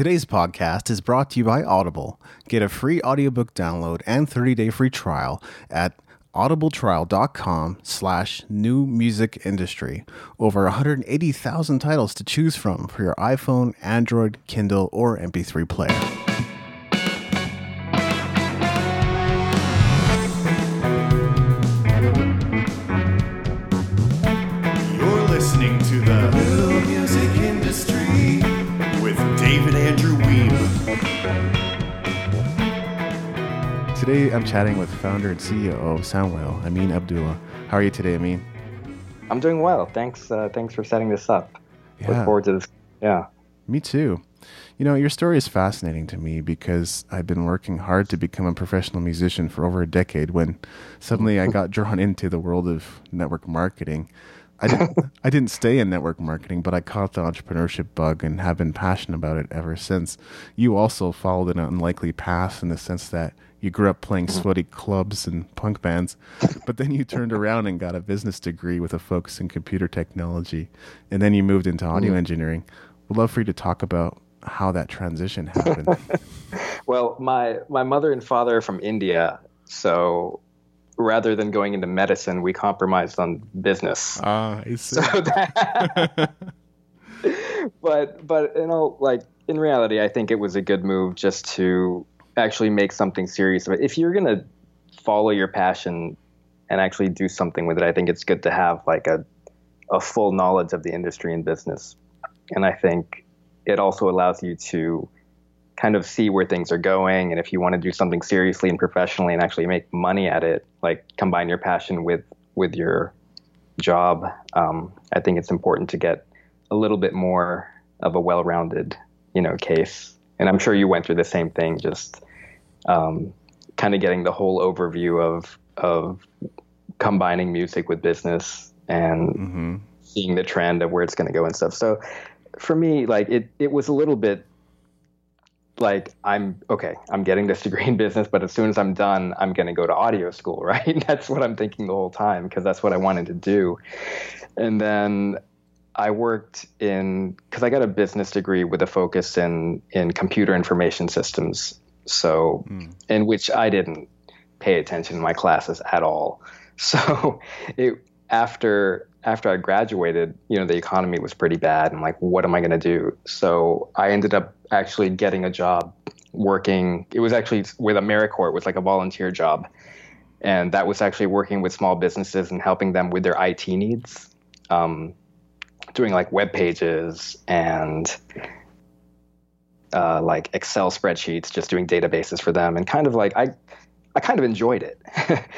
Today's podcast is brought to you by Audible. Get a free audiobook download and 30-day free trial at audibletrial.com slash new music industry. Over 180,000 titles to choose from for your iPhone, Android, Kindle, or MP3 player. Today I'm chatting with founder and CEO of Soundwhale, Ameen Abdulla. How are you today, Ameen? I'm doing well. Thanks. Uh, thanks for setting this up. Yeah. Look forward to this. Yeah. Me too. You know, your story is fascinating to me because I've been working hard to become a professional musician for over a decade when suddenly I got drawn into the world of network marketing. I didn't I didn't stay in network marketing, but I caught the entrepreneurship bug and have been passionate about it ever since. You also followed an unlikely path in the sense that you grew up playing sweaty clubs and punk bands, but then you turned around and got a business degree with a focus in computer technology, and then you moved into audio engineering. Would love for you to talk about how that transition happened. Well, my my mother and father are from India, so rather than going into medicine, we compromised on business. Ah, I see. So that, but but you know, like in reality, I think it was a good move just to actually make something serious of it. If you're gonna follow your passion and actually do something with it, I think it's good to have like a a full knowledge of the industry and business. And I think it also allows you to kind of see where things are going and if you want to do something seriously and professionally and actually make money at it, like combine your passion with with your job, um, I think it's important to get a little bit more of a well-rounded, you know, case. And I'm sure you went through the same thing, just um, kind of getting the whole overview of of combining music with business and hmm seeing the trend of where it's going to go and stuff. So for me, like it, it was a little bit like I'm okay. I'm getting this degree in business, but as soon as I'm done, I'm going to go to audio school, right? that's what I'm thinking the whole time because that's what I wanted to do. And then I worked in because I got a business degree with a focus in in computer information systems. So Mm. in which I didn't pay attention in my classes at all. So it after after I graduated, you know, the economy was pretty bad. I'm like, what am I going to do? So I ended up actually getting a job working. It was actually with AmeriCorps. It was like a volunteer job, and that was actually working with small businesses and helping them with their IT needs, um, doing like web pages and uh, like Excel spreadsheets, just doing databases for them, and kind of like I, I kind of enjoyed it.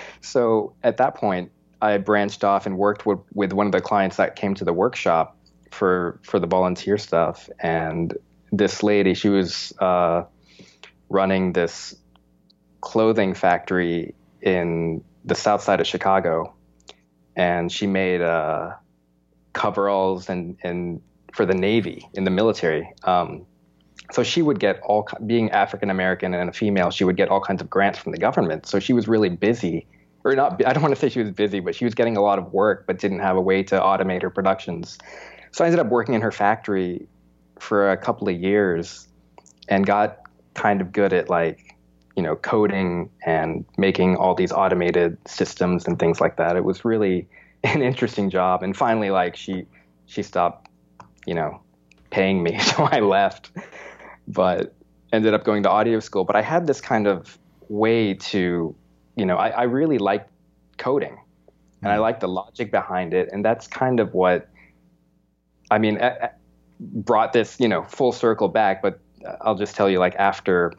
so at that point, I branched off and worked with, with one of the clients that came to the workshop for for the volunteer stuff, and this lady, she was uh, running this clothing factory in the south side of Chicago, and she made uh, coveralls and and for the Navy in the military. Um, so she would get all being African American and a female, she would get all kinds of grants from the government. So she was really busy, or not. I don't want to say she was busy, but she was getting a lot of work, but didn't have a way to automate her productions. So I ended up working in her factory for a couple of years, and got kind of good at like you know coding and making all these automated systems and things like that. It was really an interesting job. And finally, like she she stopped, you know, paying me, so I left. But ended up going to audio school. But I had this kind of way to, you know, I, I really liked coding, and I hmm. liked the logic behind it, and that's kind of what, I mean, a- a- brought this, you know, full circle back. But I'll just tell you, like after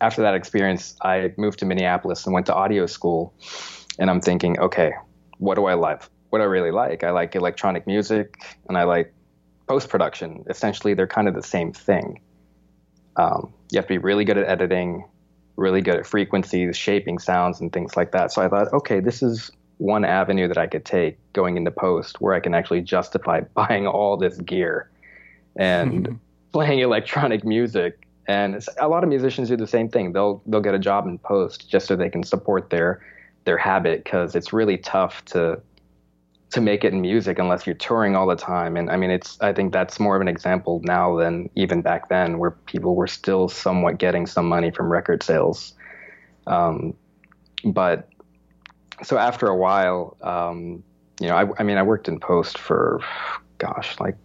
after that experience, I moved to Minneapolis and went to audio school. And I'm thinking, okay, what do I love? What do I really like? I like electronic music and I like post production. Essentially, they're kind of the same thing. Um, you have to be really good at editing, really good at frequencies, shaping sounds, and things like that. So I thought, okay, this is one avenue that I could take going into post where I can actually justify buying all this gear and playing electronic music and a lot of musicians do the same thing. They'll they'll get a job in post just so they can support their their habit because it's really tough to to make it in music unless you're touring all the time. And I mean, it's I think that's more of an example now than even back then, where people were still somewhat getting some money from record sales. Um, but so after a while, um, you know, I, I mean, I worked in post for, gosh, like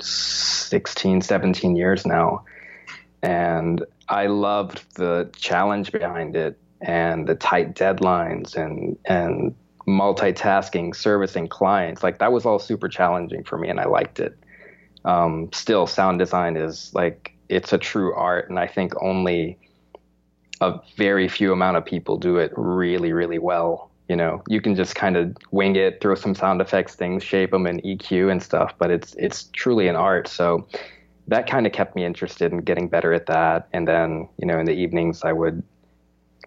16, 17 years now. And I loved the challenge behind it and the tight deadlines and, and multitasking, servicing clients. Like that was all super challenging for me and I liked it. Um, still, sound design is like, it's a true art. And I think only a very few amount of people do it really, really well. You know, you can just kind of wing it, throw some sound effects things, shape them and EQ and stuff, but it's it's truly an art. So that kind of kept me interested in getting better at that. And then, you know, in the evenings I would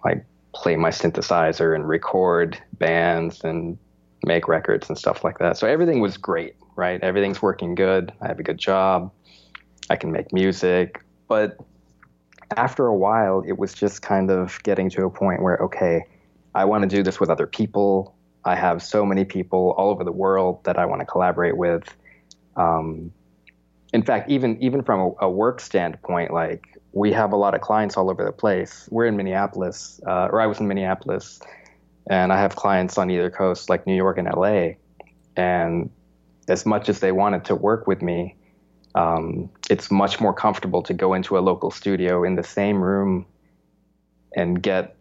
like play my synthesizer and record bands and make records and stuff like that. So everything was great, right? Everything's working good. I have a good job. I can make music, but after a while, it was just kind of getting to a point where, okay, I want to do this with other people. I have so many people all over the world that I want to collaborate with. Um, in fact, even even from a, a, work standpoint, like we have a lot of clients all over the place. We're in Minneapolis, uh, or I was in Minneapolis, and I have clients on either coast, like New York and LA. And as much as they wanted to work with me, um, it's much more comfortable to go into a local studio in the same room and get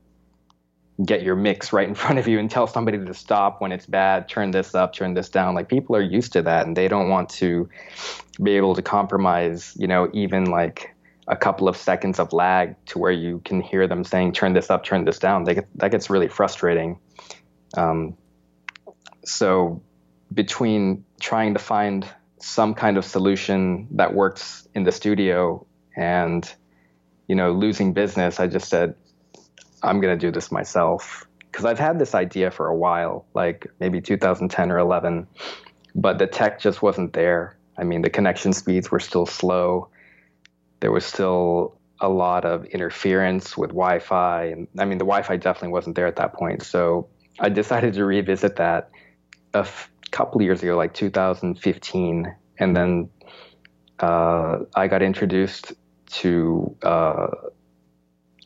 get your mix right in front of you and tell somebody to stop when it's bad, turn this up, turn this down. Like people are used to that and they don't want to be able to compromise, you know, even like a couple of seconds of lag to where you can hear them saying, turn this up, turn this down. They get, that gets really frustrating. Um, so between trying to find some kind of solution that works in the studio and you know losing business i just said i'm going to do this myself. Because i've had this idea for a while like maybe 2010 or 11 but the tech just wasn't there. I mean the connection speeds were still slow. There was still a lot of interference with wi-fi and i mean the wi-fi definitely wasn't there at that point. So i decided to revisit that a f- couple years ago, like 2015, and then uh, I got introduced to uh,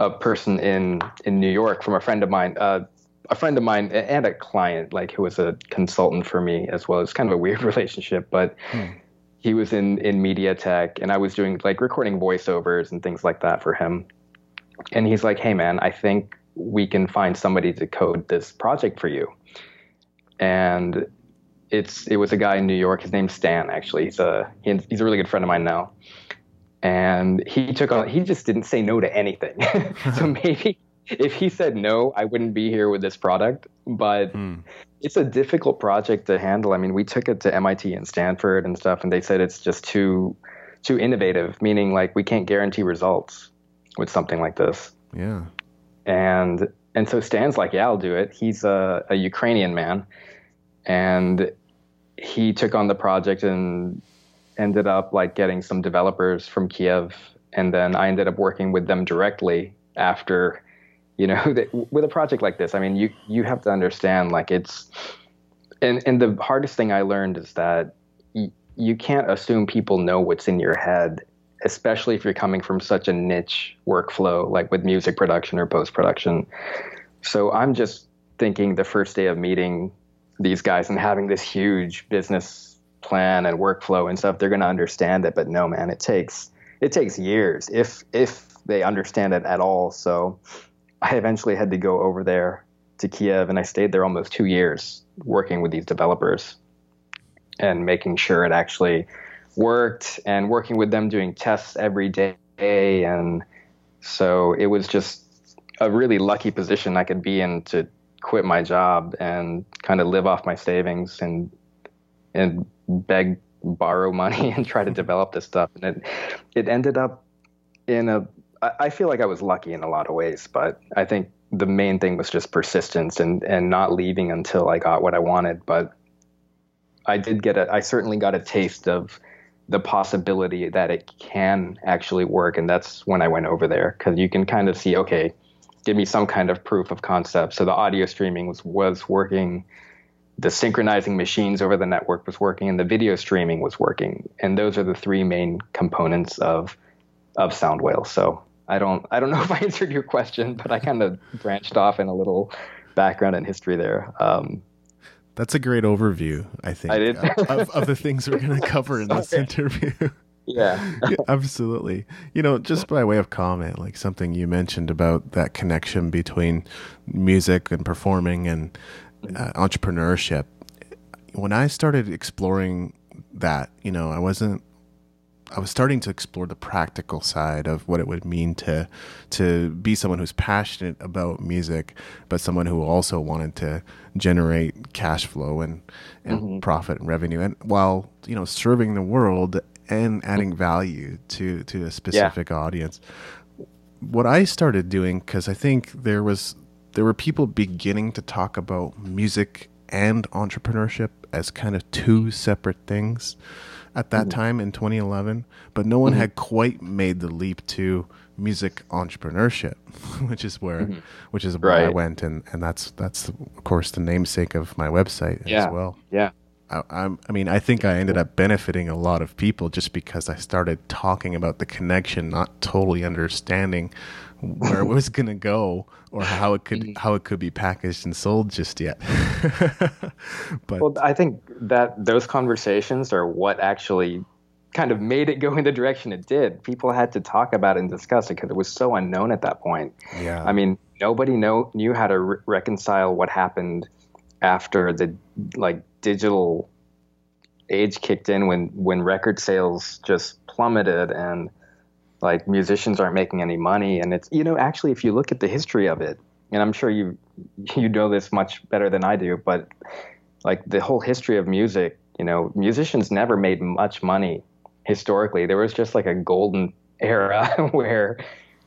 a person in in New York from a friend of mine, uh, a friend of mine and a client, like who was a consultant for me as well. It's kind of a weird relationship, but. Hmm. He was in, in media tech, and I was doing like recording voiceovers and things like that for him. And he's like, "Hey, man, I think we can find somebody to code this project for you." And it's it was a guy in New York. His name's Stan. Actually, he's a he's a really good friend of mine now. And he took on. He just didn't say no to anything. so maybe if he said no, I wouldn't be here with this product. But hmm. it's a difficult project to handle. I mean, we took it to MIT and Stanford and stuff, and they said it's just too too innovative. Meaning, like we can't guarantee results with something like this. Yeah. And and so Stan's like, yeah, I'll do it. He's a, a Ukrainian man, and he took on the project and ended up like getting some developers from Kiev, and then I ended up working with them directly after, you know, with a project like this. I mean, you you have to understand like it's, and and the hardest thing I learned is that y- you can't assume people know what's in your head, especially if you're coming from such a niche workflow like with music production or post production. So I'm just thinking the first day of meeting these guys and having this huge business plan and workflow and stuff, they're going to understand it. But no, man, it takes it takes years if if they understand it at all. So I eventually had to go over there to Kiev, and I stayed there almost two years working with these developers and making sure it actually worked and working with them doing tests every day and so it was just a really lucky position I could be in to quit my job and kind of live off my savings and and beg borrow money and try to develop this stuff. And it it ended up in a I feel like I was lucky in a lot of ways but I think the main thing was just persistence and and not leaving until I got what I wanted. But I did get a I certainly got a taste of the possibility that it can actually work. And that's when I went over there cuz you can kind of see okay give me some kind of proof of concept. So the audio streaming was was working the synchronizing machines over the network was working and the video streaming was working. And those are the three main components of of Soundwhale. So I don't I don't know if I answered your question, but I kind of branched off in a little background and history there. Um, That's a great overview, I think, I of, of the things we're going to cover in this interview. yeah. Yeah, absolutely. You know, just by way of comment, like something you mentioned about that connection between music and performing and uh, entrepreneurship. When I started exploring that, you know, I wasn't. I was starting to explore the practical side of what it would mean to to be someone who's passionate about music, but someone who also wanted to generate cash flow and and profit and revenue, and while you know serving the world and adding value to to a specific audience. What I started doing because I think there was there were people beginning to talk about music and entrepreneurship as kind of two separate things at that time in 2011, but no one mm-hmm. had quite made the leap to music entrepreneurship, which is where mm-hmm. which is where I went, and and that's that's of course the namesake of my website Yeah. as well. Yeah. I, I'm, I mean, I think I ended up benefiting a lot of people just because I started talking about the connection, not totally understanding where it was going to go or how it could mm-hmm. how it could be packaged and sold just yet. but Well, I think that those conversations are what actually kind of made it go in the direction it did. People had to talk about it and discuss it because it was so unknown at that point. yeah, I mean, nobody know, knew how to re- reconcile what happened after the like digital age kicked in when when record sales just plummeted and like musicians aren't making any money. And it's you know actually if you look at the history of it and I'm sure you you know this much better than I do but like the whole history of music you know musicians never made much money historically. There was just like a golden era where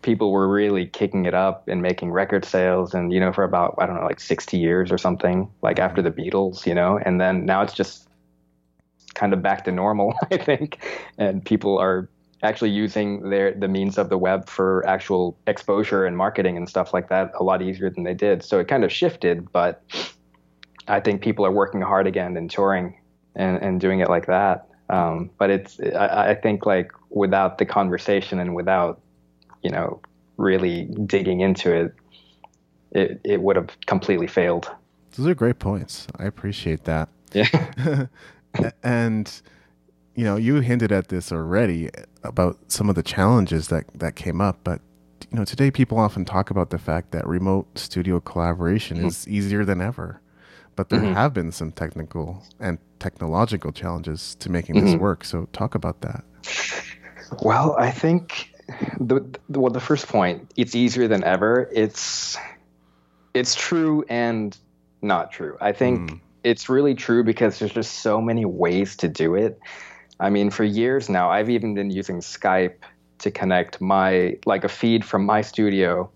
people were really kicking it up and making record sales and you know for about i don't know like 60 years or something like mm-hmm. after the beatles you know? And then now it's just kind of back to normal i think. And people are actually using their the means of the web for actual exposure and marketing and stuff like that a lot easier than they did so it kind of shifted but i think people are working hard again and touring and, and doing it like that um, but it's I, I think like without the conversation and without you know, really digging into it, it, it would have completely failed. those are great points. I appreciate that. Yeah. And you know you hinted at this already about some of the challenges that that came up but you know today people often talk about the fact that remote studio collaboration mm-hmm. is easier than ever but there mm-hmm. have been some technical and technological challenges to making this mm-hmm. work so talk about that Well, I think the, the well the first point, it's easier than ever. It's it's true and not true. I think mm. it's really true because there's just so many ways to do it. I mean, for years now, I've even been using Skype to connect my like a feed from my studio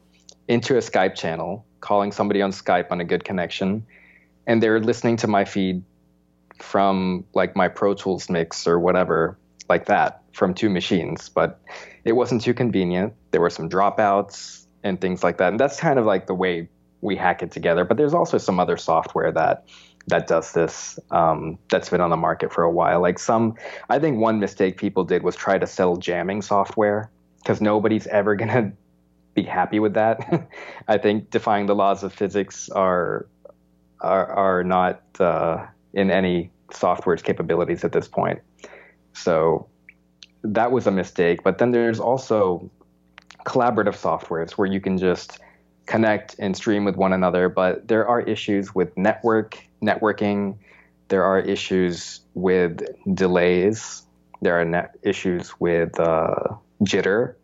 into a Skype channel, calling somebody on Skype on a good connection, and they're listening to my feed from like my Pro Tools mix or whatever, like that, from two machines. But it wasn't too convenient. There were some dropouts and things like that. And that's kind of like the way we hack it together. But there's also some other software that that does this um, that's been on the market for a while. Like some, I think one mistake people did was try to sell jamming software because nobody's ever gonna be happy with that. I think defying the laws of physics are are, are not uh, in any software's capabilities at this point. So that was a mistake. But then there's also collaborative softwares where you can just connect and stream with one another. But there are issues with network networking. There are issues with delays. There are net issues with uh, jitter,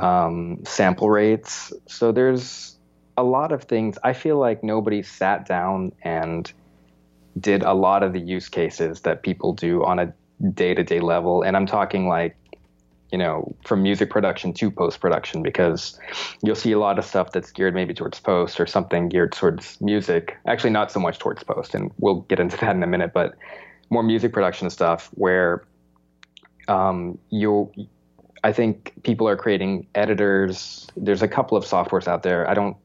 um, sample rates. So there's a lot of things. I feel like nobody sat down and did a lot of the use cases that people do on a day to day level. And I'm talking like, you know, from music production to post production, because you'll see a lot of stuff that's geared maybe towards post or something geared towards music. Actually, not so much towards post. And we'll get into that in a minute, but more music production stuff where um, you'll, I think people are creating editors. There's a couple of softwares out there. I don't,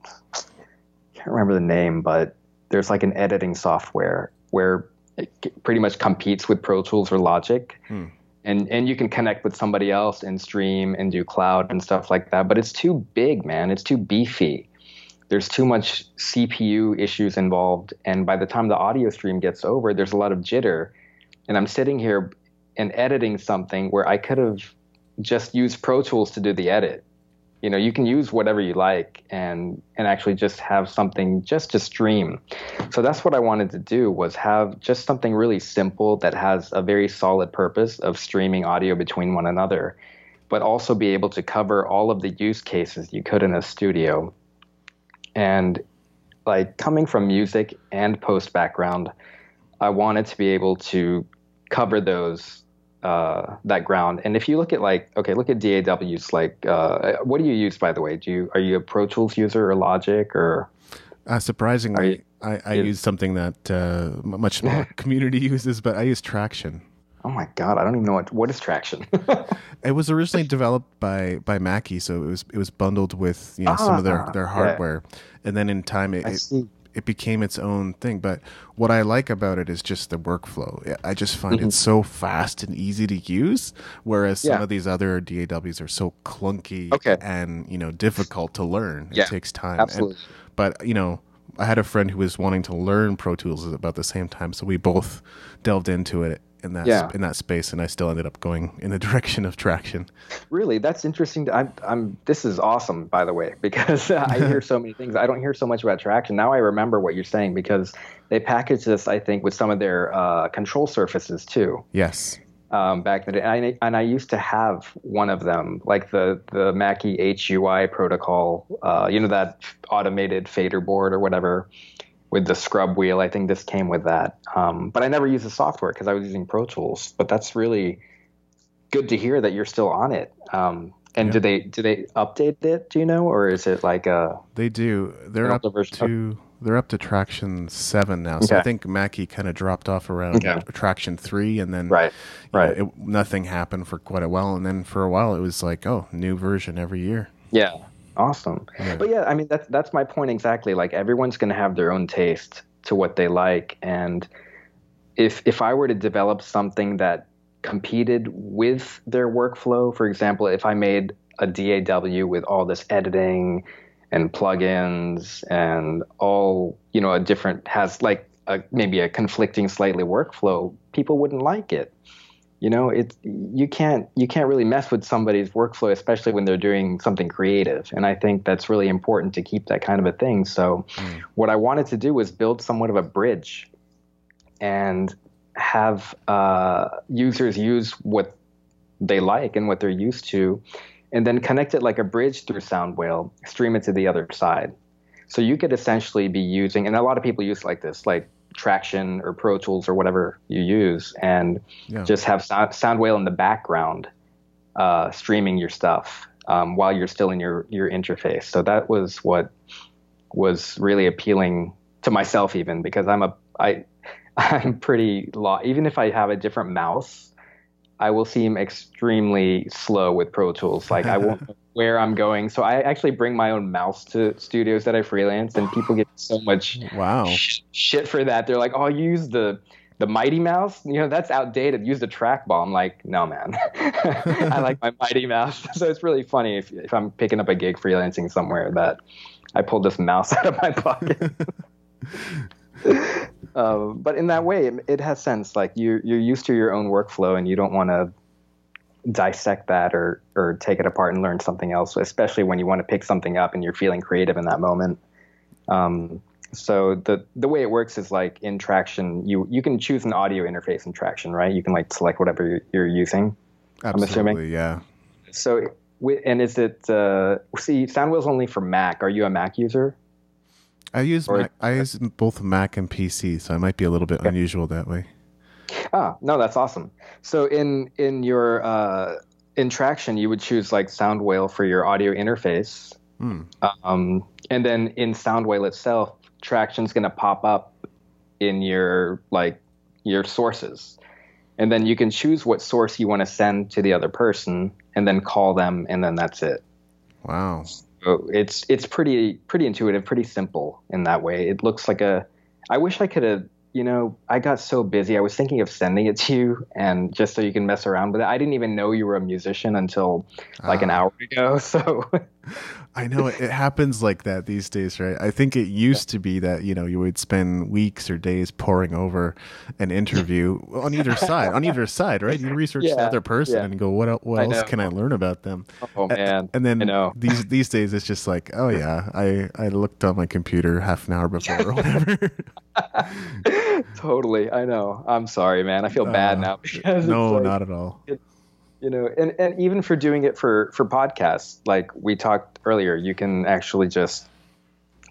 can't remember the name, but there's like an editing software where it pretty much competes with Pro Tools or Logic. And, and you can connect with somebody else and stream and do cloud and stuff like that. But it's too big, man. It's too beefy. There's too much CPU issues involved. And by the time the audio stream gets over, there's a lot of jitter. And I'm sitting here and editing something where I could have just used Pro Tools to do the edit. You know, you can use whatever you like and and actually just have something just to stream. So that's what I wanted to do was have just something really simple that has a very solid purpose of streaming audio between one another, but also be able to cover all of the use cases you could in a studio. And like coming from music and post background, I wanted to be able to cover those uh, that ground. And if you look at like, okay, look at DAWs. Like, uh, what do you use, by the way? Do you are you a Pro Tools user or Logic or? Uh, surprisingly, you- I, I use something that uh, much smaller community uses, but I use Tracktion. Oh my God, I don't even know what what is Tracktion. It was originally developed by by Mackie, so it was it was bundled with you know some of their Ah, their yeah. hardware, and then in time it, I it see. It became its own thing. But what I like about it is just the workflow. I- just find Mm-hmm. it so fast and easy to use, whereas some of these other DAWs are so clunky Okay. and you know difficult to learn. Yeah, it takes time. And- absolutely. but you know, I had a friend who was wanting to learn Pro Tools at about the same time, so we both delved into it in that Yeah. in that space, and I still ended up going in the direction of Tracktion. Really, that's interesting. To, I'm, I'm. This is awesome, by the way, because I hear so many things. I don't hear so much about tracktion. Now I remember what you're saying because they package this, I think, with some of their uh, control surfaces too. Yes. Um, back in the day, and I, and I used to have one of them, like the the Mackie HUI protocol. Uh, you know that automated fader board or whatever with the scrub wheel. I think this came with that. Um, but I never used the software because I was using Pro Tools. But that's really good to hear that you're still on it. Um, and Yeah. do they do they update it? Do you know, or is it like a They do. They're up version. to they're up to Tracktion seven now. So I think Mackie kind of dropped off around Okay. Tracktion three, and then right? you know, Right. it, nothing happened for quite a while, and then for a while it was like, oh, new version every year. Yeah, awesome. Yeah. But yeah, I mean that's that's my point exactly. Like everyone's going to have their own taste to what they like, and if if I were to develop something that competed with their workflow, for example, if I made a DAW with all this editing and plugins and all you know a different has like a, maybe a conflicting slightly workflow, people wouldn't like it you know it you can't you can't really mess with somebody's workflow especially when they're doing something creative. And i think that's really important to keep that kind of a thing. So what i wanted to do was build somewhat of a bridge and have uh, users use what they like and what they're used to and then connect it like a bridge through soundwhale stream it to the other side. So you could essentially be using and a lot of people use like this like tracktion or pro tools or whatever you use and Yeah. just have sound, Soundwhale in the background uh, streaming your stuff um, while you're still in your your interface. So that was what was really appealing to myself, even because I'm a I I'm pretty law. Even if I have a different mouse, I will seem extremely slow with Pro Tools. Like I won't know where I'm going. So I actually bring my own mouse to studios that I freelance, and people get so much Wow. sh- shit for that. They're like, "Oh, use the the Mighty Mouse? You know, that's outdated. Use the trackball." I'm like, "No, man. I like my Mighty Mouse." so it's really funny if if I'm picking up a gig freelancing somewhere that I pulled this mouse out of my pocket. Uh, but in that way, it, it has sense. Like you're you're used to your own workflow, and you don't want to dissect that or or take it apart and learn something else. Especially when you want to pick something up and you're feeling creative in that moment. Um, so the the way it works is like in Tracktion, you you can choose an audio interface in Tracktion, right? You can like select whatever you're, you're using. assuming. Absolutely. Yeah. So and is it uh, see Soundwhale's only for Mac? Are you a Mac user? I use Or- Mac, I use both Mac and PC, so I might be a little bit unusual that way. Ah, no, that's awesome. So in in your uh, in Tracktion, you would choose like Soundwhale for your audio interface, Hmm. um, and then in Soundwhale itself, Tracktion's going to pop up in your like your sources, and then you can choose what source you want to send to the other person, and then call them, and then that's it. Wow. So it's it's pretty pretty intuitive, pretty simple in that way. It looks like a. I wish I could have you know, I got so busy. I was thinking of sending it to you, and just so you can mess around with it. I didn't even know you were a musician until like an Ah. hour ago. So I know it, it happens like that these days, right? I think it used to be that you know you would spend weeks or days poring over an interview on either side, on either side, right? You research the other person yeah. and go, what what I else know. can I learn about them? oh man, and then I know. these these days it's just like, oh yeah, I I looked on my computer half an hour before or whatever. totally, I know. I'm sorry, man. I feel bad Uh, now because no, like, not at all. You know and, and even for doing it for for podcasts like we talked earlier you can actually just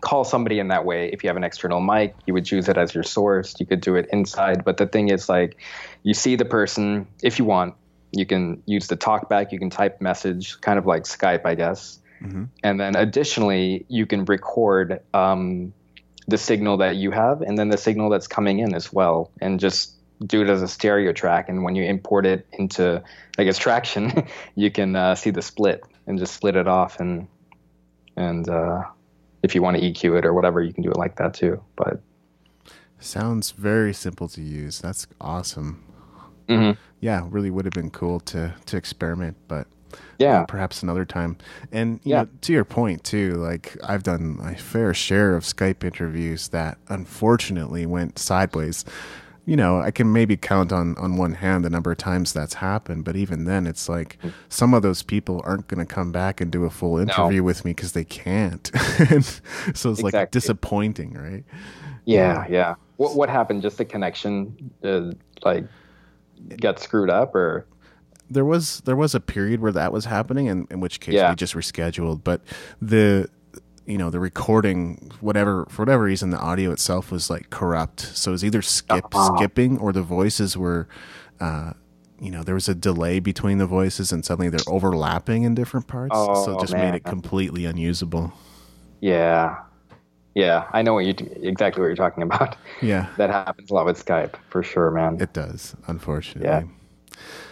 call somebody in that way. If you have an external mic you would use it as your source. You could do it inside. But the thing is like you see the person if you want you can use the talkback you can type message kind of like skype i guess. Mhm. and then additionally you can record um, the signal that you have and then the signal that's coming in as well and just do it as a stereo track and when you import it into i guess tracktion you can uh, see the split and just split it off and and uh, if you want to eq it or whatever you can do it like that too but Sounds very simple to use. That's awesome. Mhm. Yeah, really would have been cool to to experiment, but yeah perhaps another time. And Yeah. know, to your point too, like I've done my fair share of Skype interviews that unfortunately went sideways. You know, I can maybe count on on one hand the number of times that's happened, but even then, it's like some of those people aren't going to come back and do a full interview with me because they can't. and so it's like disappointing, right? yeah yeah what, what happened just the connection uh, like got screwed up or there was there was a period where that was happening, and in which case Yeah. we just rescheduled. But the you know the recording, whatever for whatever reason, the audio itself was like corrupt. So it was either skip Uh-huh. skipping or the voices were. Uh, you know, there was a delay between the voices, and suddenly they're overlapping in different parts. so it Oh, just made it completely unusable. yeah yeah i know what you exactly what you're talking about Yeah, that happens a lot with Skype for sure, man. it does, unfortunately.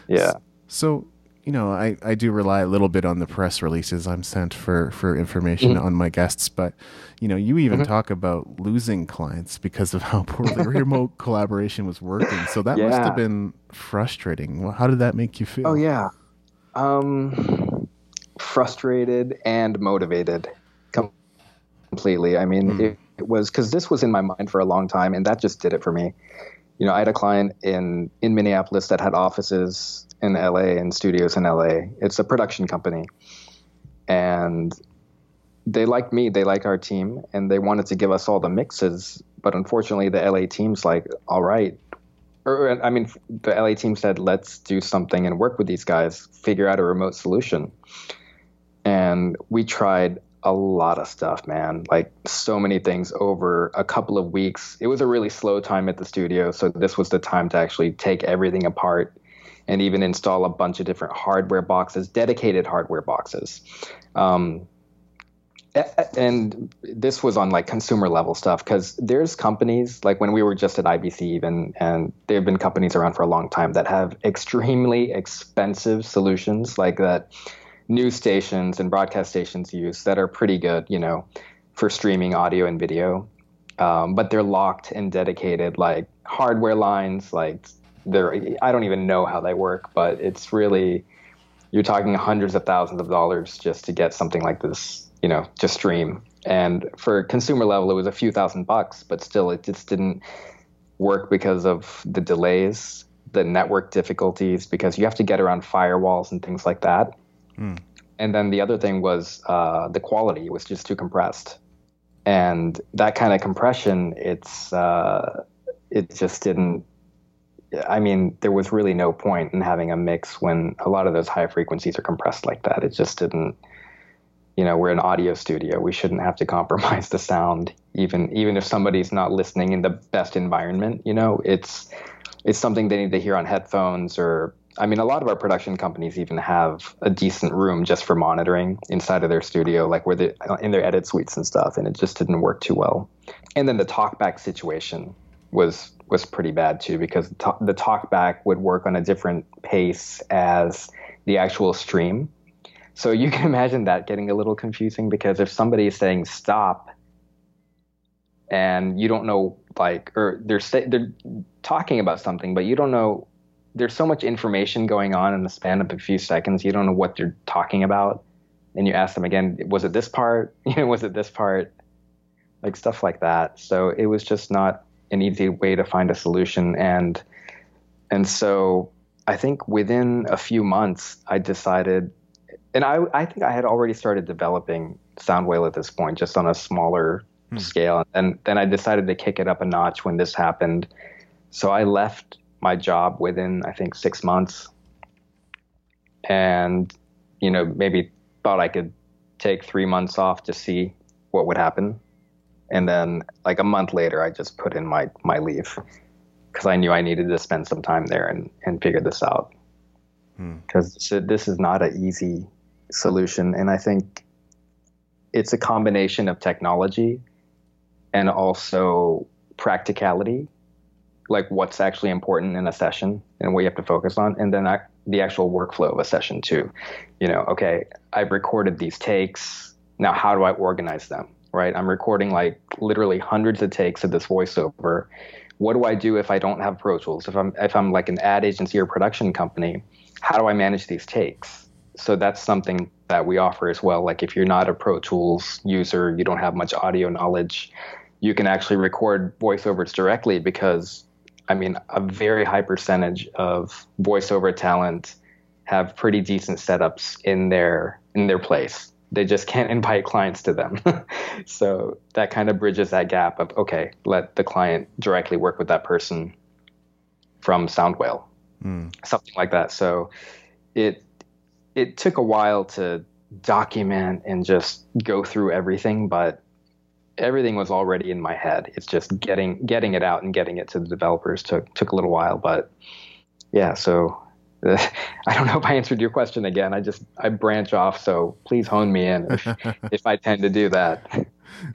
yeah. So, you know, I, I do rely a little bit on the press releases I'm sent for, for information Mm-hmm. on my guests, but you know, you even talk about losing clients because of how poorly remote collaboration was working. So that must have been frustrating. Well, how did that make you feel? Oh yeah. Um, frustrated and motivated com- completely. I mean, Hmm. it, it was because this was in my mind for a long time, and that just did it for me. You know, I had a client in in Minneapolis that had offices in LA and studios in LA. It's a production company, and they liked me. They like our team, and they wanted to give us all the mixes. But unfortunately, the LA team's like, all right. Or, I mean, the LA team said, let's do something and work with these guys, figure out a remote solution. And we tried a lot of stuff, man. Like so many things over a couple of weeks. It was a really slow time at the studio. So this was the time to actually take everything apart and even install a bunch of different hardware boxes, dedicated hardware boxes. Um, and this was on like consumer level stuff because there's companies like when we were just at IBC even and there have been companies around for a long time that have extremely expensive solutions like that news stations and broadcast stations use that are pretty good you know for streaming audio and video um, but they're locked and dedicated like hardware lines like they're I don't even know how they work but it's really you're talking hundreds of thousands of dollars just to get something like this, you know, to stream. And for consumer level, it was a few thousand bucks, but still, it just didn't work because of the delays, the network difficulties, because you have to get around firewalls and things like that. And then the other thing was uh, the quality was just too compressed, and that kind of compression, it's uh, it just didn't I mean, there was really no point in having a mix when a lot of those high frequencies are compressed like that. It just didn't. You know, we're an audio studio. We shouldn't have to compromise the sound, even even if somebody's not listening in the best environment. You know, it's it's something they need to hear on headphones or. I mean, a lot of our production companies even have a decent room just for monitoring inside of their studio, like where they in their edit suites and stuff, and it just didn't work too well. And then the talkback situation was was pretty bad too because the, talk, the talkback would work on a different pace as the actual stream. So you can imagine that getting a little confusing because if somebody is saying stop and you don't know like or they're they're talking about something, but you don't know. There's so much information going on in the span of a few seconds. You don't know what they're talking about, and you ask them again, was it this part? You know, was it this part? Like stuff like that. So it was just not an easy way to find a solution, and and so I think within a few months, I decided, and I I think I had already started developing Soundwhale at this point, just on a smaller hmm. scale. And then I decided to kick it up a notch when this happened. So I left my job within, I think, six months. And, you know, maybe thought I could take three months off to see what would happen. And then, like a month later, I just put in my, my leave because I knew I needed to spend some time there and, and figure this out. Because hmm. this is not an easy solution. And I think it's a combination of technology and also practicality, like what's actually important in a session and what you have to focus on, and then the actual workflow of a session too. You know, okay, I've recorded these takes. Now, how do I organize them? Right? I'm recording like literally hundreds of takes of this voiceover. What do I do if I don't have Pro Tools? If I'm if I'm like an ad agency or production company, how do I manage these takes? So that's something that we offer as well. Like if you're not a Pro Tools user, you don't have much audio knowledge, you can actually record voiceovers directly because I mean a very high percentage of voiceover talent have pretty decent setups in their in their place. They just can't invite clients to them. so that kind of bridges that gap of okay, let the client directly work with that person from Soundwhale. Mm. Something like that. So it it took a while to document and just go through everything, but everything was already in my head. It's just getting getting it out and getting it to the developers took took a little while, but yeah. So I don't know if I answered your question again. I just I branch off, so please hone me in if, if I tend to do that.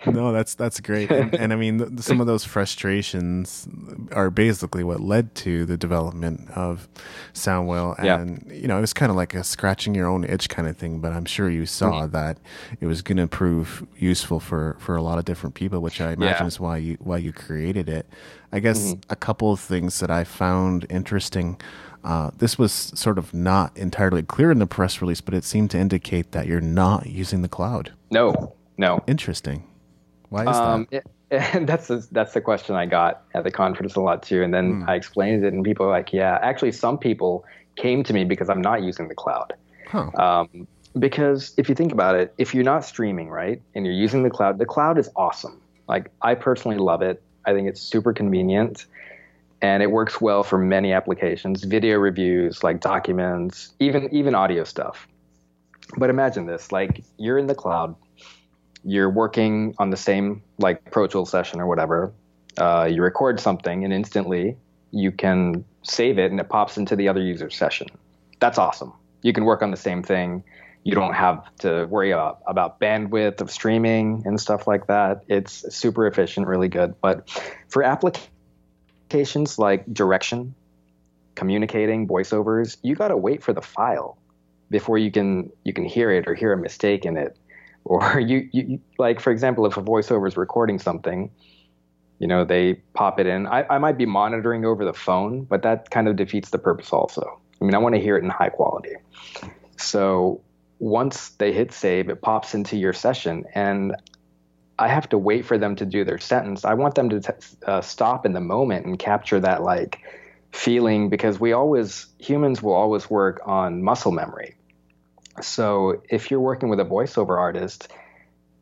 no, that's that's great, and, and I mean some of those frustrations are basically what led to the development of Soundwhale, and yeah. you know it was kind of like a scratching your own itch kind of thing. But I'm sure you saw mm-hmm. that it was going to prove useful for for a lot of different people, which I imagine yeah. is why you why you created it. I guess mm-hmm. a couple of things that I found interesting. Uh, this was sort of not entirely clear in the press release, but it seemed to indicate that you're not using the cloud. No, no. Interesting. Why is um, that? It, and that's the, that's the question I got at the conference a lot too. And then mm. I explained it, and people were like, "Yeah, actually, some people came to me because I'm not using the cloud." Huh. Um, because if you think about it, if you're not streaming, right, and you're using the cloud, the cloud is awesome. Like I personally love it. I think it's super convenient, and it works well for many applications, video reviews, like documents, even even audio stuff. But imagine this: like you're in the cloud you're working on the same like Pro Tools session or whatever. Uh, you record something and instantly you can save it and it pops into the other user's session. That's awesome. You can work on the same thing. You don't have to worry about, about bandwidth of streaming and stuff like that. It's super efficient, really good. But for applications like direction, communicating, voiceovers, you got to wait for the file before you can you can hear it or hear a mistake in it. Or you, you like for example if a voiceover is recording something you know they pop it in. I, I might be monitoring over the phone but that kind of defeats the purpose also. I mean i want to hear it in high quality. So once they hit save it pops into your session and i have to wait for them to do their sentence i want them to t- uh, stop in the moment and capture that like feeling because we always humans will always work on muscle memory so if you're working with a voiceover artist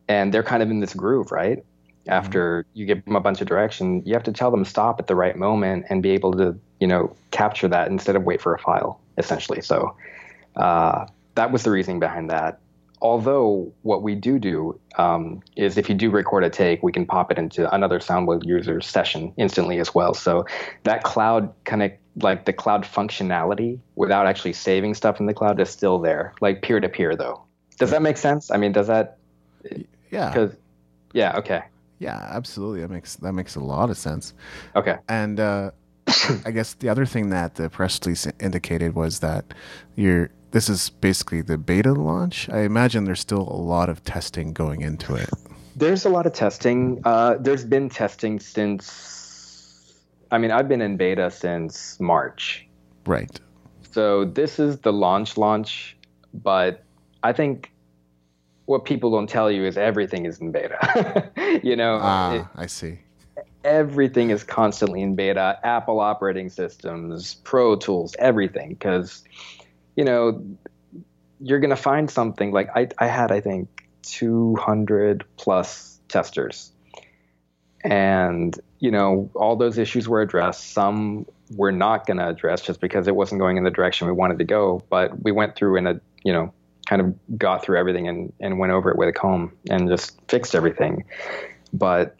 and they're kind of in this groove, right? Mm-hmm. After you give them a bunch of direction, you have to tell them stop at the right moment and be able to, you know, capture that instead of wait for a file, essentially. So uh, that was the reasoning behind that. Although what we do do um, is if you do record a take, we can pop it into another Soundwhale user's session instantly as well. So that cloud connect like the cloud functionality without actually saving stuff in the cloud is still there, like peer to peer though. Does that make sense? I mean, does that? Yeah. Because, yeah. Okay. Yeah, absolutely. That makes that makes a lot of sense. Okay. And uh, I guess the other thing that the press release indicated was that you're this is basically the beta launch. I imagine there's still a lot of testing going into it. There's a lot of testing. Uh, there's been testing since. I mean, I've been in beta since March. Right. So this is the launch launch, but I think what people don't tell you is everything is in beta. you know, Ah, it- I see. Everything is constantly in beta. Apple operating systems, Pro Tools, everything. Because, you know, you're gonna find something like I, I had I think 200 plus testers, and you know all those issues were addressed. Some we're not gonna address just because it wasn't going in the direction we wanted to go. But we went through and a you know kind of got through everything and, and went over it with a comb and just fixed everything. But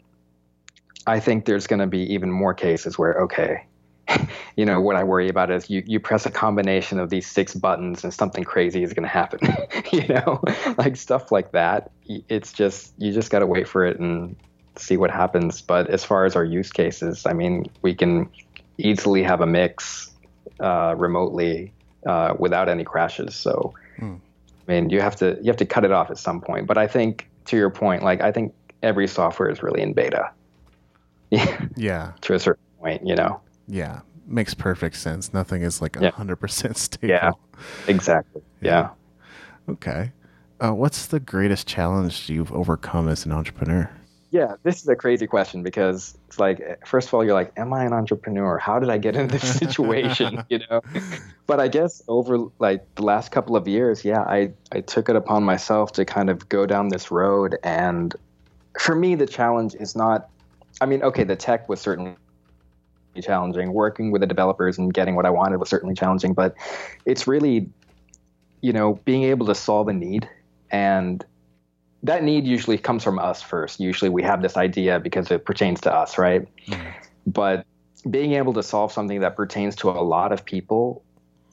I think there's going to be even more cases where, okay, you know, what I worry about is you, you press a combination of these six buttons and something crazy is going to happen, you know, like stuff like that. It's just, you just got to wait for it and see what happens. But as far as our use cases, I mean, we can easily have a mix uh, remotely uh, without any crashes. So, Hmm. I mean, you have to, you have to cut it off at some point. But I think to your point, like, I think every software is really in beta. Yeah. to a certain point, you know. Yeah. Makes perfect sense. Nothing is like a Yeah. hundred percent stable. Yeah. Exactly. Yeah. Okay. Uh, what's the greatest challenge you've overcome as an entrepreneur? Yeah, this is a crazy question because it's like, first of all, you're like, am I an entrepreneur? How did I get in this situation? you know? But I guess over like the last couple of years, yeah, I, I took it upon myself to kind of go down this road. And for me, the challenge is not, I mean, okay, the tech was certainly challenging. Working with the developers and getting what I wanted was certainly challenging, but it's really, you know, being able to solve a need and that need usually comes from us first. Usually we have this idea because it pertains to us, right? Mm-hmm. But being able to solve something that pertains to a lot of people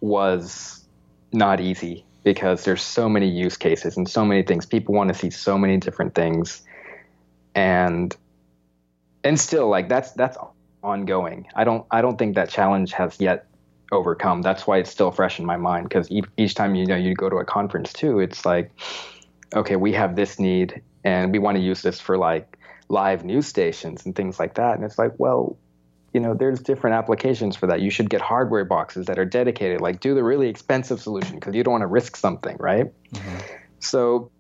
was not easy because there's so many use cases and so many things. People want to see so many different things. And and still like that's that's ongoing. I don't I don't think that challenge has yet overcome. That's why it's still fresh in my mind because e- each time you know you go to a conference too, it's like okay, we have this need and we want to use this for like live news stations and things like that. And it's like, well, you know, there's different applications for that. You should get hardware boxes that are dedicated, like do the really expensive solution because you don't want to risk something, right? Mm-hmm. So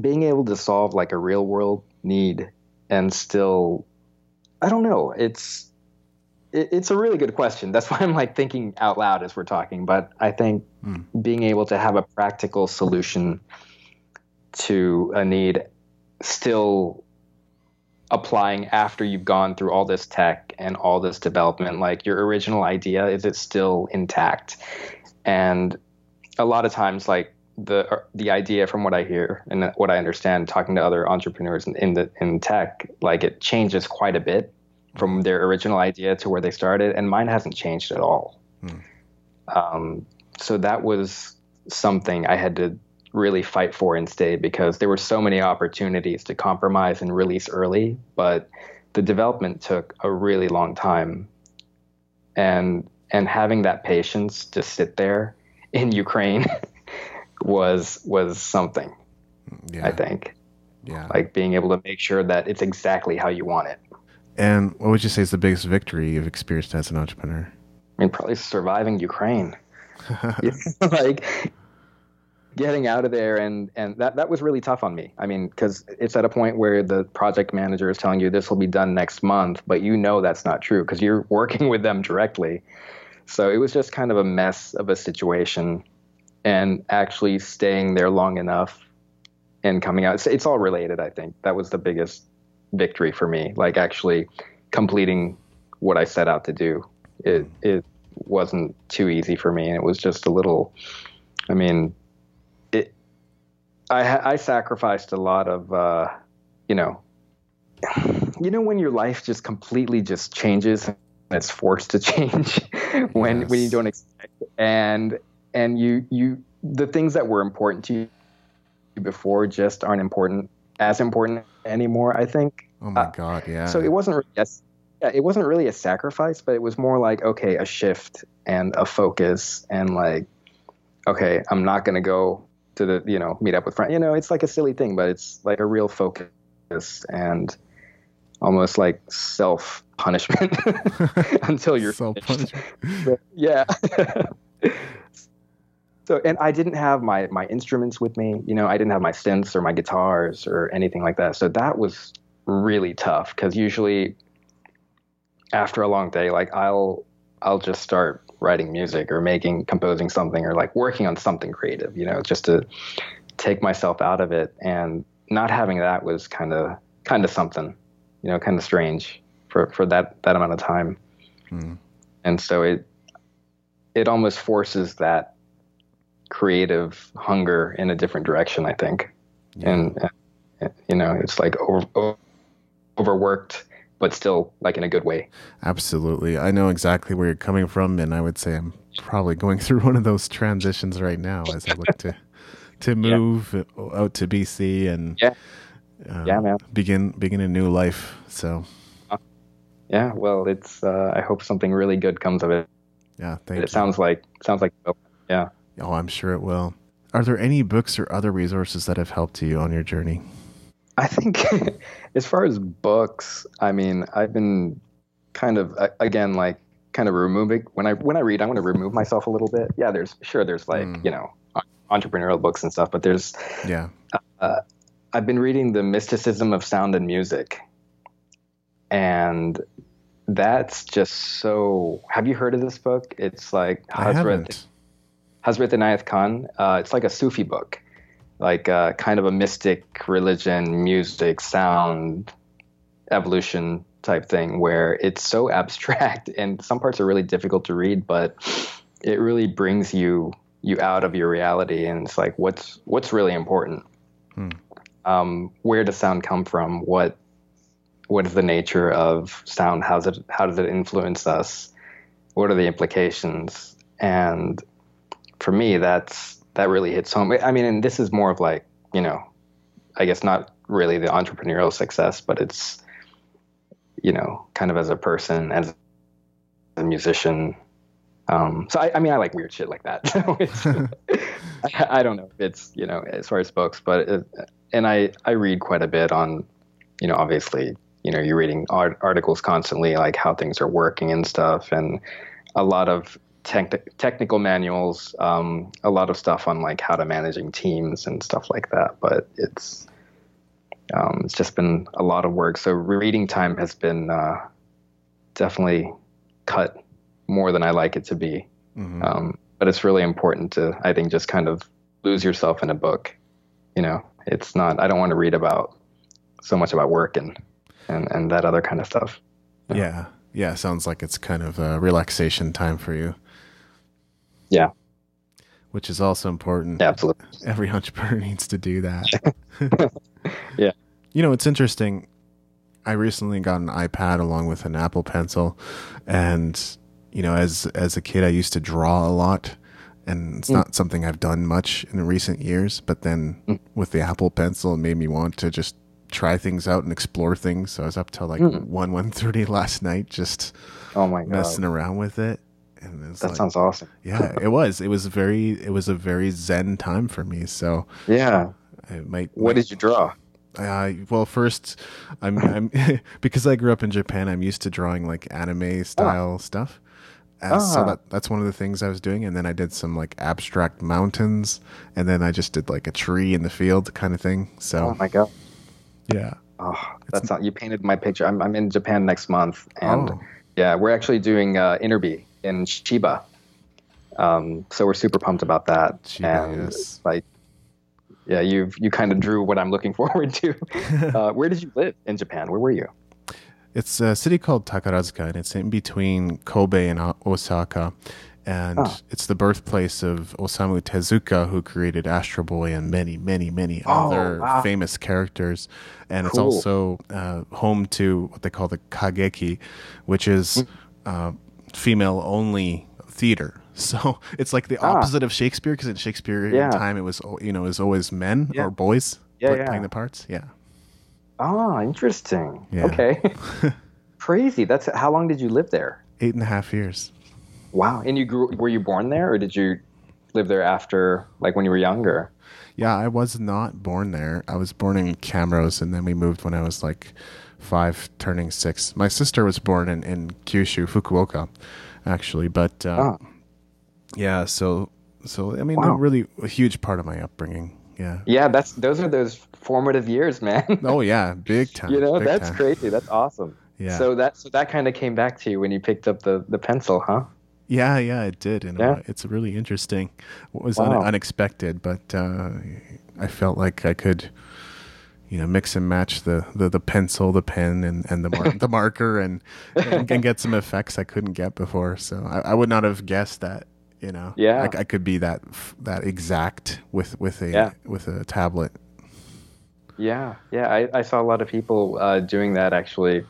being able to solve like a real world need and still, I don't know, it's, it, it's a really good question. That's why I'm like thinking out loud as we're talking. But I think Hmm. being able to have a practical solution to a need still applying after you've gone through all this tech and all this development like your original idea is it still intact and a lot of times like the the idea from what i hear and what i understand talking to other entrepreneurs in, in the in tech like it changes quite a bit from their original idea to where they started and mine hasn't changed at all. Um, so that was something i had to really fight for and stay because there were so many opportunities to compromise and release early, but the development took a really long time. And and having that patience to sit there in Ukraine was was something, Yeah. I think. Yeah. Like being able to make sure that it's exactly how you want it. and what would you say is the biggest victory you've experienced as an entrepreneur? I mean, probably surviving Ukraine. Like getting out of there and and that that was really tough on me. I mean, because it's at a point where the project manager is telling you this will be done next month, but you know that's not true because you're working with them directly. So it was just kind of a mess of a situation, and actually staying there long enough and coming out. It's, it's all related. I think that was the biggest victory for me. Like actually completing what I set out to do. It it wasn't too easy for me, and it was just a little. I mean, it. I I sacrificed a lot of, uh, you know, you know when your life just completely just changes and it's forced to change when when you don't expect, it. and and you you the things that were important to you before just aren't important as important anymore. I think Oh my Uh, god, yeah. so it wasn't really a, yeah, it wasn't really a sacrifice, but it was more like okay, a shift and a focus and like okay, I'm not gonna go to the you know meet up with friends. You know, it's like a silly thing, but it's like a real focus and almost like self punishment until you're Self-punishment. yeah. so and I didn't have my my instruments with me. You know, I didn't have my synths or my guitars or anything like that. So that was really tough because usually after a long day, like I'll I'll just start writing music or making composing something or like working on something creative. You know, just to take myself out of it and not having that was kind of kind of something. You know, kind of strange for for that that amount of time. Hmm. And so it it almost forces that creative hunger in a different direction, I think. Yeah. And, and you know, it's like over, o- overworked, but still like in a good way. Absolutely. I know exactly where you're coming from, and I would say I'm probably going through one of those transitions right now as I look to to move out to BC and Yeah. uh, Yeah, man. begin begin a new life. So Yeah. Well, it's. Uh, I hope something really good comes of it. yeah, thank It you. sounds like sounds like. Yeah. Oh, I'm sure it will. Are there any books or other resources that have helped you on your journey? I think as far as books, I mean, I've been kind of again like kind of removing when I when I read, I want to remove myself a little bit. Yeah, there's sure there's like Mm. you know entrepreneurial books and stuff, but there's Yeah. I've been reading the mysticism of sound and music, and that's just so. Have you heard of this book? It's like I haven't. Hazrat Inayat Khan. Uh, it's like a Sufi book, like uh, kind of a mystic religion, music, sound, evolution type thing, where it's so abstract and some parts are really difficult to read, but it really brings you you out of your reality, and it's like what's what's really important. Hmm. Um, where does sound come from? What what is the nature of sound? How's it how does it influence us? What are the implications? And for me, that's that really hits home. I mean, and this is more of like you know, I guess not really the entrepreneurial success, but it's you know, kind of as a person, as a musician. Um, so I, I mean, I like weird shit like that. I, I don't know if it's you know as far as books, but it, and I I read quite a bit on, you know, obviously you know you're reading art, articles constantly like how things are working and stuff, and a lot of tech, technical manuals, um, a lot of stuff on like how to managing teams and stuff like that. But it's um, it's just been a lot of work. So reading time has been uh, definitely cut more than I like it to be. Mhm. Um, but it's really important to, I think, just kind of lose yourself in a book. You know, it's not. I don't want to read about so much about work and and and that other kind of stuff. yeah. Yeah. Sounds like it's kind of a relaxation time for you. Yeah. Which is also important. Absolutely. Every entrepreneur needs to do that. Yeah. You know, it's interesting. I recently got an iPad along with an Apple Pencil, and you know, as as a kid, I used to draw a lot, and it's not something I've done much in recent years. But then Mm. with the Apple Pencil, it made me want to just try things out and explore things. So I was up till like Mm. one one thirty last night, just Oh my god, messing around with it. And that like, sounds awesome. yeah, it was. It was very. It was a very zen time for me. So Yeah. it might. What might- did you draw? uh, well, first, I'm, I'm because I grew up in Japan. I'm used to drawing like anime style stuff. Uh, So Ah. that that's one of the things I was doing, and then I did some like abstract mountains, and then I just did like a tree in the field kind of thing. So Oh my god. yeah. Oh, that's not. You painted my picture. I'm I'm in Japan next month, and Oh. yeah, we're actually doing uh, Inter BEE in Chiba. Um, so we're super pumped about that. Chiba, and yes. like, yeah, you've you kind of drew what I'm looking forward to. uh, where did you live in Japan? Where were you? It's a city called Takarazuka, and it's in between Kobe and Osaka. And Ah. it's the birthplace of Osamu Tezuka, who created Astro Boy and many, many, many Oh, other wow. famous characters. And it's also uh, home to what they call the Kageki, which is Hmm. uh, female only theater. So it's like the Ah. opposite of Shakespeare, because in Shakespeare Yeah. time it was you know it was always men Yeah. or boys Yeah, pl- yeah. playing the parts. Yeah. Ah, interesting. Okay. Crazy. That's how long did you live there? Eight and a half years. Wow. And you grew? Were you born there, or did you live there after, like when you were younger? Yeah, I was not born there. I was born in Camrose, and then we moved when I was like five, turning six. My sister was born in, in Kyushu, Fukuoka, actually. But uh, Oh. yeah, so so I mean, Wow. really a huge part of my upbringing. Yeah. Yeah, that's those are those formative years, man. Oh yeah, big time. you know, that's time. crazy. That's awesome. Yeah. So that so that kind of came back to you when you picked up the the pencil, huh? Yeah, yeah, it did. And Yeah. uh, it's really interesting. It was Wow. un- unexpected, but uh, I felt like I could, you know, mix and match the, the, the pencil, the pen, and, and the mar- the marker, and, and and get some effects I couldn't get before. So I, I would not have guessed that. You know, Yeah. I, I could be that f- that exact with with a Yeah. with a tablet. Yeah, yeah. I, I saw a lot of people uh, doing that actually.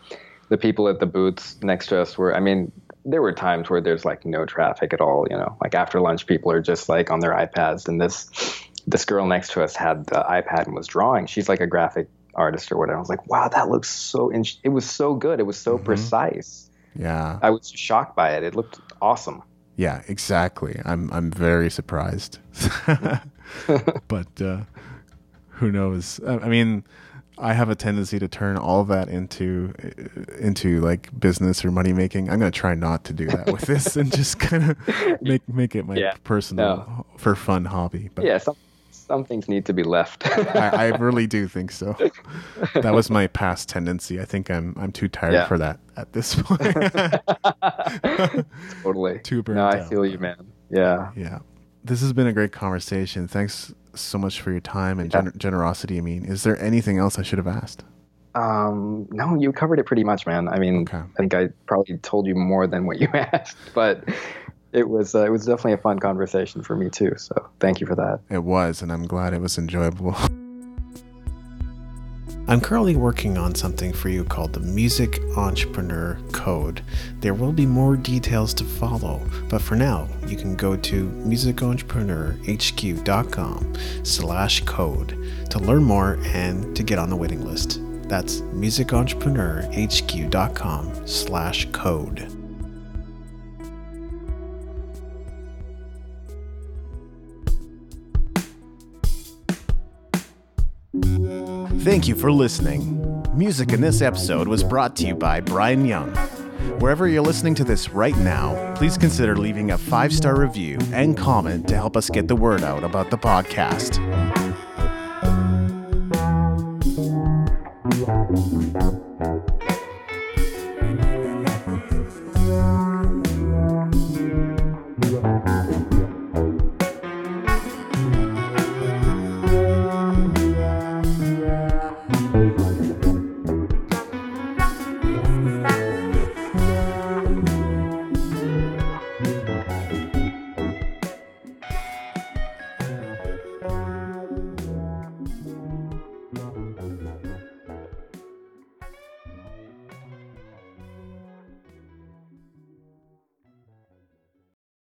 The people at the booths next to us were, I mean, there were times where there's like no traffic at all, you know, like after lunch, people are just like on their iPads. And this, this girl next to us had the iPad and was drawing. She's like a graphic artist or whatever. I was like, wow, that looks so, in- it was so good. It was so precise. Yeah, I was shocked by it. It looked awesome. yeah, exactly. I'm I'm very surprised, but uh, who knows? I, I mean, I have a tendency to turn all that into into like business or money making. I'm gonna try not to do that with this and just kind of make make it my Yeah, personal no. for fun hobby. But Yeah, some, some things need to be left. I, I really do think so. That was my past tendency. I think I'm I'm too tired Yeah. for that at this point. totally. Too burnt no, I out. feel you, man. Yeah. Yeah. This has been a great conversation. Thanks so much for your time and Yeah. gener- generosity. I mean, is there anything else I should have asked? Um, no, you covered it pretty much, man. I mean, Okay. I think I probably told you more than what you asked, but it was uh, it was definitely a fun conversation for me too. So thank you for that. It was, and I'm glad it was enjoyable. I'm currently working on something for you called the Music Entrepreneur Code. There will be more details to follow, but for now, you can go to musicentrepreneurhq.com slash code to learn more and to get on the waiting list. That's musicentrepreneurhq.com slash code. Thank you for listening. Music in this episode was brought to you by Brian Young. Wherever you're listening to this right now, please consider leaving a five star review and comment to help us get the word out about the podcast.